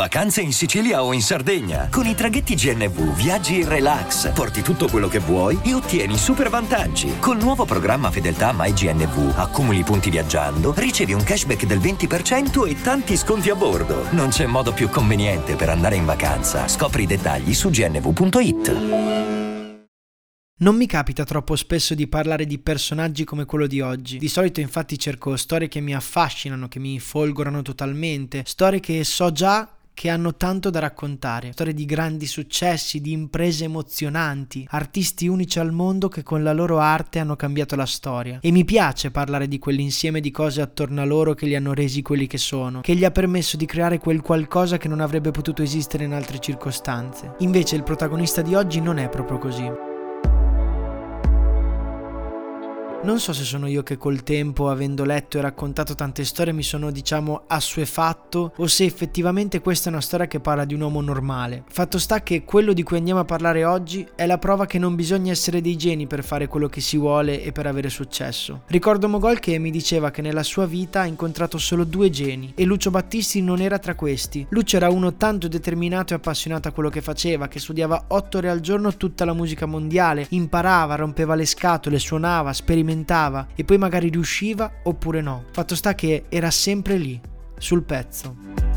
Vacanze in Sicilia o in Sardegna. Con i traghetti GNV viaggi in relax, porti tutto quello che vuoi e ottieni super vantaggi. Col nuovo programma Fedeltà MyGNV accumuli punti viaggiando, ricevi un cashback del 20% e tanti sconti a bordo. Non c'è modo più conveniente per andare in vacanza. Scopri i dettagli su gnv.it. Non mi capita troppo spesso di parlare di personaggi come quello di oggi. Di solito infatti cerco storie che mi affascinano, che mi folgorano totalmente, storie che so già che hanno tanto da raccontare, storie di grandi successi, di imprese emozionanti, artisti unici al mondo che con la loro arte hanno cambiato la storia. E mi piace parlare di quell'insieme di cose attorno a loro che li hanno resi quelli che sono, che gli ha permesso di creare quel qualcosa che non avrebbe potuto esistere in altre circostanze. Invece il protagonista di oggi non è proprio così. Non so se sono io che col tempo, avendo letto e raccontato tante storie, mi sono, diciamo, assuefatto o se effettivamente questa è una storia che parla di un uomo normale. Fatto sta che quello di cui andiamo a parlare oggi è la prova che non bisogna essere dei geni per fare quello che si vuole e per avere successo. Ricordo Mogol che mi diceva che nella sua vita ha incontrato solo due geni e Lucio Battisti non era tra questi. Lucio era uno tanto determinato e appassionato a quello che faceva, che studiava otto ore al giorno tutta la musica mondiale, imparava, rompeva le scatole, suonava, sperimentava sperimentava e poi magari riusciva oppure no. Fatto sta che era sempre lì, sul pezzo.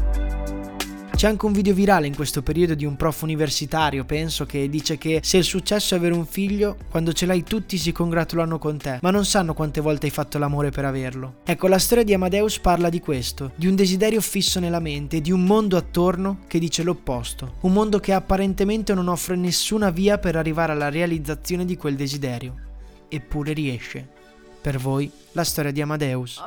C'è anche un video virale in questo periodo di un prof universitario, penso, che dice che se il successo è avere un figlio, quando ce l'hai tutti si congratulano con te, ma non sanno quante volte hai fatto l'amore per averlo. Ecco, la storia di Amadeus parla di questo, di un desiderio fisso nella mente, di un mondo attorno che dice l'opposto, un mondo che apparentemente non offre nessuna via per arrivare alla realizzazione di quel desiderio eppure riesce. Per voi la storia di Amadeus.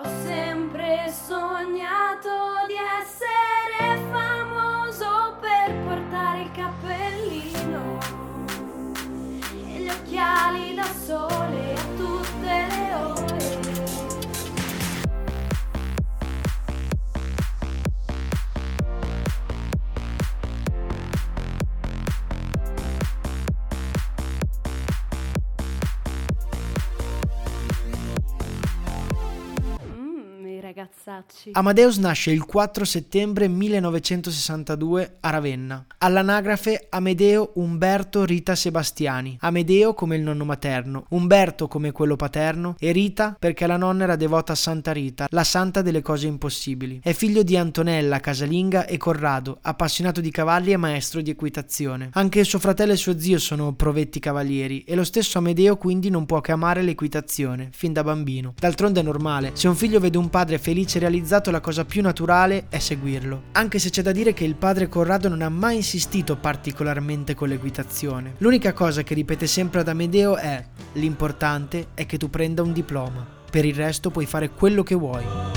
Ragazzacci. Amadeus nasce il 4 settembre 1962 a Ravenna. All'anagrafe Amedeo Umberto Rita Sebastiani. Amedeo come il nonno materno, Umberto come quello paterno e Rita perché la nonna era devota a Santa Rita, la santa delle cose impossibili. È figlio di Antonella casalinga e Corrado, appassionato di cavalli e maestro di equitazione. Anche suo fratello e suo zio sono provetti cavalieri e lo stesso Amedeo quindi non può che amare l'equitazione, fin da bambino. D'altronde è normale, se un figlio vede un padre felice e realizzato la cosa più naturale è seguirlo. Anche se c'è da dire che il padre Corrado non ha mai insistito particolarmente con l'equitazione. L'unica cosa che ripete sempre ad Amedeo è l'importante è che tu prenda un diploma. Per il resto puoi fare quello che vuoi.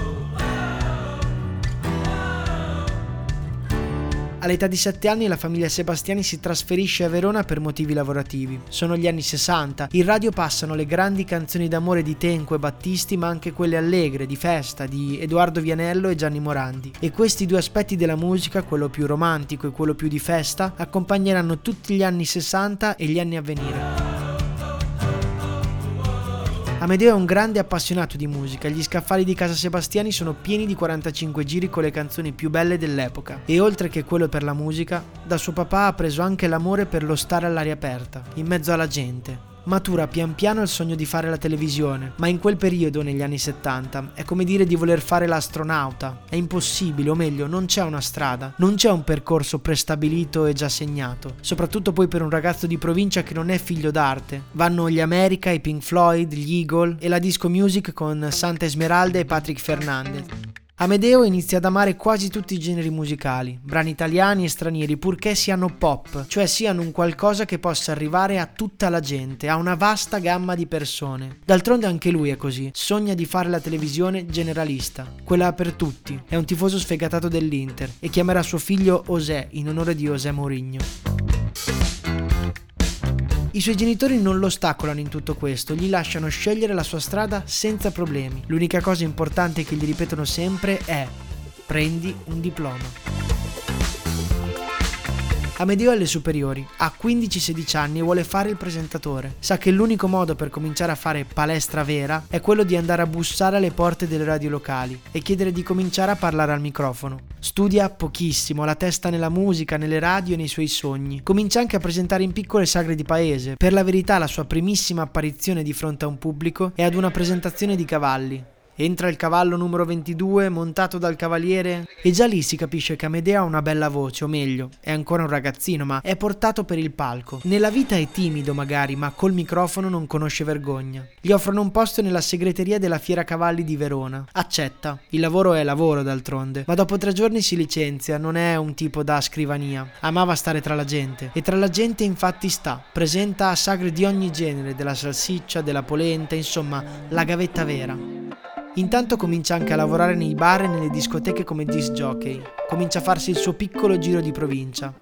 All'età di 7 anni la famiglia Sebastiani si trasferisce a Verona per motivi lavorativi. Sono gli anni 60, in radio passano le grandi canzoni d'amore di Tenco e Battisti, ma anche quelle allegre, di festa, di Edoardo Vianello e Gianni Morandi. E questi due aspetti della musica, quello più romantico e quello più di festa, accompagneranno tutti gli anni 60 e gli anni a venire. Amedeo è un grande appassionato di musica, gli scaffali di casa Sebastiani sono pieni di 45 giri con le canzoni più belle dell'epoca. E oltre che quello per la musica, da suo papà ha preso anche l'amore per lo stare all'aria aperta, in mezzo alla gente, matura pian piano il sogno di fare la televisione, ma in quel periodo, negli anni 70, è come dire di voler fare l'astronauta. È impossibile, o meglio, non c'è una strada, non c'è un percorso prestabilito e già segnato, soprattutto poi per un ragazzo di provincia che non è figlio d'arte. Vanno gli America, i Pink Floyd, gli Eagle e la disco music con Santa Esmeralda e Patrick Fernandez. Amedeo inizia ad amare quasi tutti i generi musicali, brani italiani e stranieri, purché siano pop, cioè siano un qualcosa che possa arrivare a tutta la gente, a una vasta gamma di persone. D'altronde anche lui è così, sogna di fare la televisione generalista, quella per tutti. È un tifoso sfegatato dell'Inter e chiamerà suo figlio Osè in onore di José Mourinho. I suoi genitori non lo ostacolano in tutto questo, gli lasciano scegliere la sua strada senza problemi. L'unica cosa importante che gli ripetono sempre è prendi un diploma. Amedeo è alle superiori, ha 15-16 anni e vuole fare il presentatore. Sa che l'unico modo per cominciare a fare palestra vera è quello di andare a bussare alle porte delle radio locali e chiedere di cominciare a parlare al microfono. Studia pochissimo, la testa nella musica, nelle radio e nei suoi sogni. Comincia anche a presentare in piccole sagre di paese. Per la verità la sua primissima apparizione di fronte a un pubblico è ad una presentazione di cavalli. Entra il cavallo numero 22 montato dal cavaliere e già lì si capisce che Amedeo ha una bella voce, o meglio, è ancora un ragazzino, ma è portato per il palco. Nella vita è timido magari, ma col microfono non conosce vergogna. Gli offrono un posto nella segreteria della Fiera Cavalli di Verona. Accetta. Il lavoro è lavoro d'altronde, ma dopo tre giorni si licenzia, non è un tipo da scrivania. Amava stare tra la gente e tra la gente infatti sta. Presenta sagre di ogni genere, della salsiccia, della polenta, insomma, la gavetta vera. Intanto comincia anche a lavorare nei bar e nelle discoteche come disc jockey. Comincia a farsi il suo piccolo giro di provincia.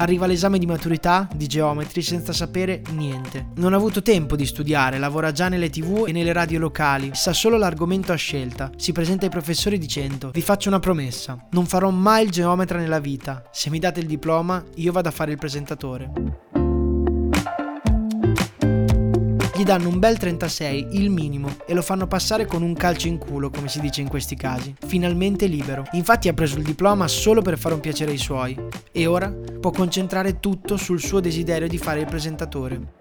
Arriva all'esame di maturità di geometri senza sapere niente. Non ha avuto tempo di studiare, lavora già nelle tv e nelle radio locali, sa solo l'argomento a scelta. Si presenta ai professori dicendo: Vi faccio una promessa, non farò mai il geometra nella vita. Se mi date il diploma, io vado a fare il presentatore. Gli danno un bel 36, il minimo, e lo fanno passare con un calcio in culo, come si dice in questi casi. Finalmente libero. Infatti ha preso il diploma solo per fare un piacere ai suoi. E ora può concentrare tutto sul suo desiderio di fare il presentatore.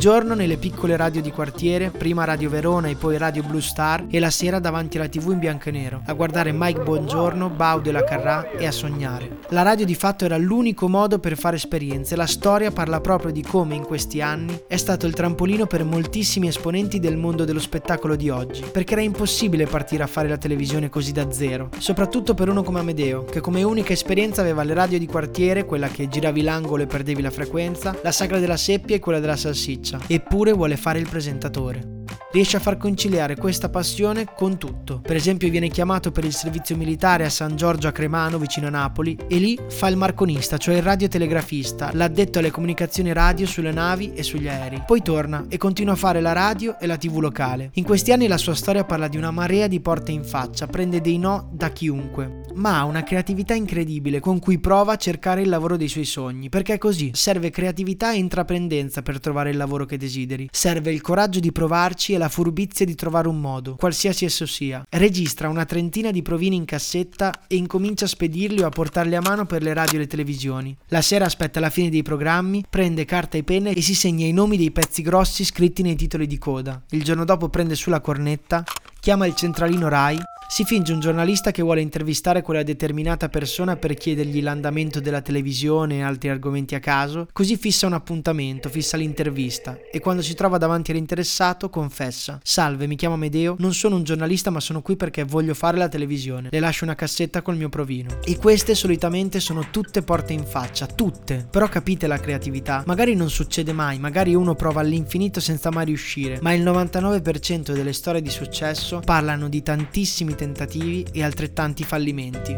Giorno nelle piccole radio di quartiere, prima Radio Verona e poi Radio Blue Star, e la sera davanti alla TV in bianco e nero, a guardare Mike Buongiorno, Baudio La Carrà e a sognare. La radio di fatto era l'unico modo per fare esperienze, la storia parla proprio di come in questi anni è stato il trampolino per moltissimi esponenti del mondo dello spettacolo di oggi, perché era impossibile partire a fare la televisione così da zero, soprattutto per uno come Amedeo, che come unica esperienza aveva le radio di quartiere, quella che giravi l'angolo e perdevi la frequenza, la sagra della seppia e quella della salsiccia faccia, eppure vuole fare il presentatore riesce a far conciliare questa passione con tutto. Per esempio viene chiamato per il servizio militare a San Giorgio a Cremano, vicino a Napoli, e lì fa il marconista, cioè il radiotelegrafista, l'addetto alle comunicazioni radio sulle navi e sugli aerei. Poi torna e continua a fare la radio e la tv locale. In questi anni la sua storia parla di una marea di porte in faccia, prende dei no da chiunque, ma ha una creatività incredibile con cui prova a cercare il lavoro dei suoi sogni, perché così, serve creatività e intraprendenza per trovare il lavoro che desideri, serve il coraggio di provarci e la furbizia di trovare un modo, qualsiasi esso sia. Registra una trentina di provini in cassetta e incomincia a spedirli o a portarli a mano per le radio e le televisioni. La sera aspetta la fine dei programmi, prende carta e penna e si segna i nomi dei pezzi grossi scritti nei titoli di coda. Il giorno dopo prende su la cornetta, chiama il centralino Rai si finge un giornalista che vuole intervistare quella determinata persona per chiedergli l'andamento della televisione e altri argomenti a caso, così fissa un appuntamento, fissa l'intervista e quando si trova davanti all'interessato confessa: Salve, mi chiamo Medeo, non sono un giornalista ma sono qui perché voglio fare la televisione. Le lascio una cassetta col mio provino. E queste solitamente sono tutte porte in faccia, tutte. Però capite la creatività. Magari non succede mai, magari uno prova all'infinito senza mai riuscire, ma il 99% delle storie di successo parlano di tantissimi tentativi e altrettanti fallimenti.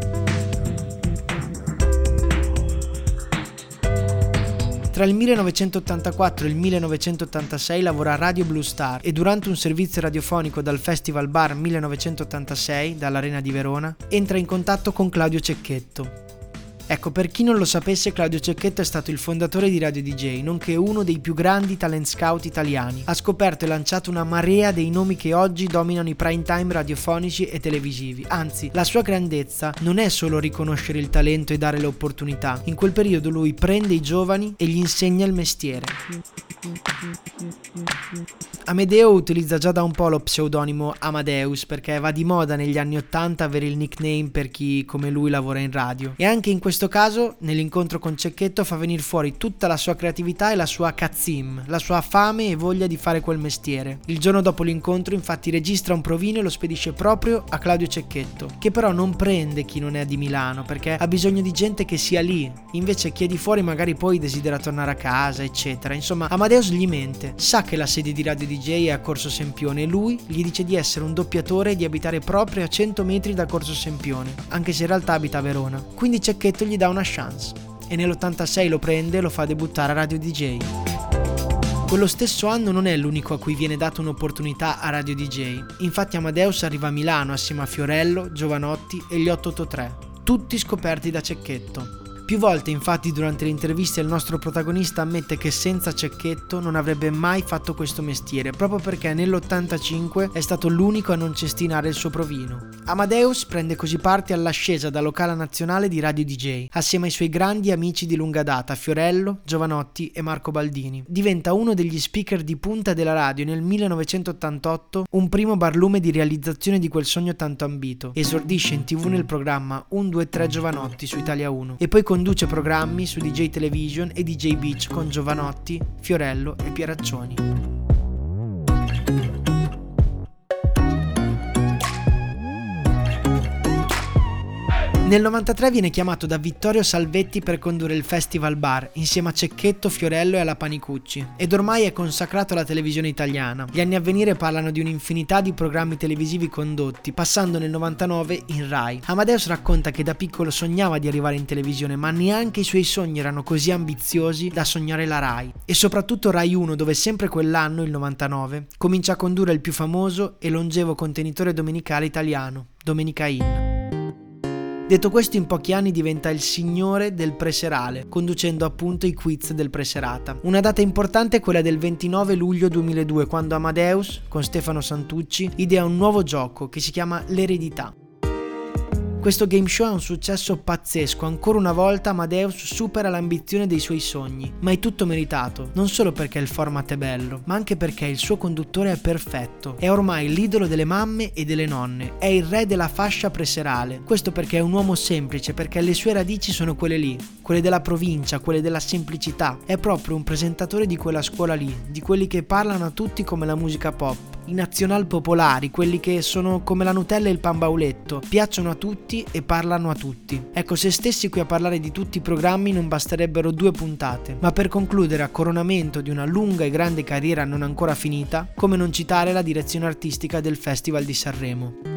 Tra il 1984 e il 1986 lavora a Radio Blue Star e durante un servizio radiofonico dal Festival Bar 1986 dall'Arena di Verona entra in contatto con Claudio Cecchetto, Ecco, per chi non lo sapesse, Claudio Cecchetto è stato il fondatore di Radio DJ, nonché uno dei più grandi talent scout italiani. Ha scoperto e lanciato una marea dei nomi che oggi dominano i prime time radiofonici e televisivi. Anzi, la sua grandezza non è solo riconoscere il talento e dare le opportunità. In quel periodo lui prende i giovani e gli insegna il mestiere. Amedeo utilizza già da un po' lo pseudonimo Amadeus perché va di moda negli anni 80 avere il nickname per chi come lui lavora in radio. E anche in questo caso, nell'incontro con Cecchetto, fa venire fuori tutta la sua creatività e la sua cazzim, la sua fame e voglia di fare quel mestiere. Il giorno dopo l'incontro, infatti, registra un provino e lo spedisce proprio a Claudio Cecchetto, che però non prende chi non è di Milano perché ha bisogno di gente che sia lì. Invece chi è di fuori magari poi desidera tornare a casa, eccetera. Insomma, Amadeus gli mente, sa che la sede di Radio DJ è a Corso Sempione e lui gli dice di essere un doppiatore e di abitare proprio a 100 metri da Corso Sempione, anche se in realtà abita a Verona. Quindi Cecchetto gli dà una chance e nell'86 lo prende e lo fa debuttare a Radio DJ. Quello stesso anno non è l'unico a cui viene data un'opportunità a Radio DJ. Infatti Amadeus arriva a Milano assieme a Fiorello, Giovanotti e gli 883 tutti scoperti da Cecchetto. Più volte infatti durante le interviste il nostro protagonista ammette che senza Cecchetto non avrebbe mai fatto questo mestiere, proprio perché nell'85 è stato l'unico a non cestinare il suo provino. Amadeus prende così parte all'ascesa da locale nazionale di Radio DJ, assieme ai suoi grandi amici di lunga data Fiorello, Giovanotti e Marco Baldini. Diventa uno degli speaker di punta della radio nel 1988, un primo barlume di realizzazione di quel sogno tanto ambito. Esordisce in tv nel programma 1, 2, 3 Giovanotti su Italia 1 e poi con conduce programmi su DJ Television e DJ Beach con Giovanotti, Fiorello e Pieraccioni. Nel 93 viene chiamato da Vittorio Salvetti per condurre il Festival Bar insieme a Cecchetto, Fiorello e alla Panicucci ed ormai è consacrato alla televisione italiana. Gli anni a venire parlano di un'infinità di programmi televisivi condotti, passando nel 99 in Rai. Amadeus racconta che da piccolo sognava di arrivare in televisione, ma neanche i suoi sogni erano così ambiziosi da sognare la Rai. E soprattutto Rai 1, dove sempre quell'anno, il 99, comincia a condurre il più famoso e longevo contenitore domenicale italiano, Domenica In. Detto questo, in pochi anni diventa il signore del preserale, conducendo appunto i quiz del preserata. Una data importante è quella del 29 luglio 2002, quando Amadeus, con Stefano Santucci, idea un nuovo gioco che si chiama L'eredità. Questo game show è un successo pazzesco, ancora una volta Amadeus supera l'ambizione dei suoi sogni, ma è tutto meritato, non solo perché il format è bello, ma anche perché il suo conduttore è perfetto, è ormai l'idolo delle mamme e delle nonne, è il re della fascia preserale, questo perché è un uomo semplice, perché le sue radici sono quelle lì, quelle della provincia, quelle della semplicità, è proprio un presentatore di quella scuola lì, di quelli che parlano a tutti come la musica pop, i nazional popolari, quelli che sono come la Nutella e il pan bauletto, piacciono a tutti e parlano a tutti. Ecco, se stessi qui a parlare di tutti i programmi non basterebbero due puntate, ma per concludere a coronamento di una lunga e grande carriera non ancora finita, come non citare la direzione artistica del Festival di Sanremo.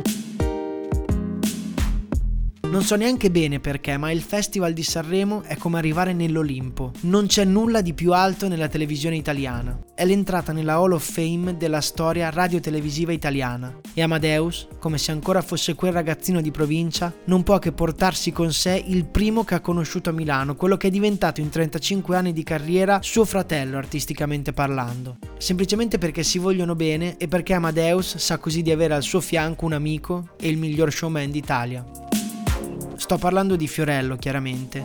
Non so neanche bene perché, ma il Festival di Sanremo è come arrivare nell'Olimpo. Non c'è nulla di più alto nella televisione italiana. È l'entrata nella Hall of Fame della storia radiotelevisiva italiana. E Amadeus, come se ancora fosse quel ragazzino di provincia, non può che portarsi con sé il primo che ha conosciuto a Milano, quello che è diventato in 35 anni di carriera suo fratello artisticamente parlando. Semplicemente perché si vogliono bene e perché Amadeus sa così di avere al suo fianco un amico e il miglior showman d'Italia. Sto parlando di Fiorello, chiaramente.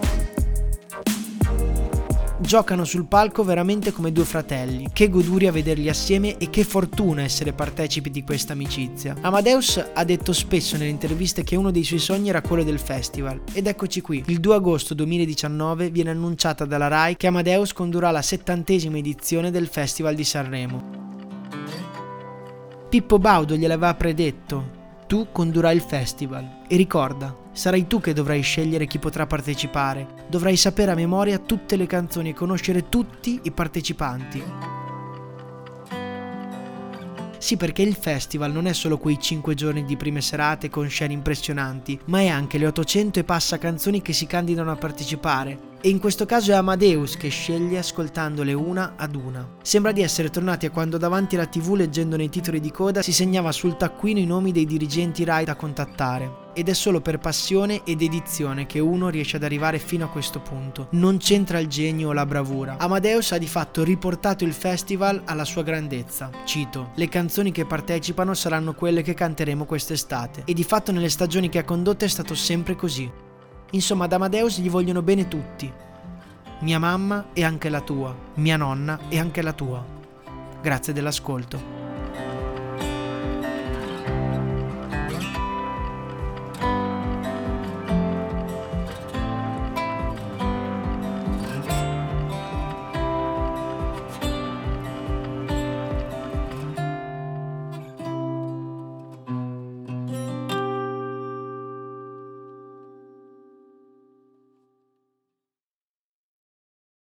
Giocano sul palco veramente come due fratelli. Che goduria vederli assieme e che fortuna essere partecipi di questa amicizia. Amadeus ha detto spesso nelle interviste che uno dei suoi sogni era quello del festival. Ed eccoci qui. Il 2 agosto 2019 viene annunciata dalla RAI che Amadeus condurrà la settantesima edizione del Festival di Sanremo. Pippo Baudo gliel'aveva predetto. Tu condurrai il festival. E ricorda, Sarai tu che dovrai scegliere chi potrà partecipare. Dovrai sapere a memoria tutte le canzoni e conoscere tutti i partecipanti. Sì, perché il festival non è solo quei 5 giorni di prime serate con scene impressionanti, ma è anche le 800 e passa canzoni che si candidano a partecipare, e in questo caso è Amadeus che sceglie ascoltandole una ad una. Sembra di essere tornati a quando davanti alla tv leggendo nei titoli di coda si segnava sul taccuino i nomi dei dirigenti Rai da contattare. Ed è solo per passione ed edizione che uno riesce ad arrivare fino a questo punto. Non c'entra il genio o la bravura. Amadeus ha di fatto riportato il festival alla sua grandezza. Cito: Le canzoni che partecipano saranno quelle che canteremo quest'estate. E di fatto nelle stagioni che ha condotto è stato sempre così. Insomma, ad Amadeus gli vogliono bene tutti. Mia mamma e anche la tua, mia nonna e anche la tua. Grazie dell'ascolto.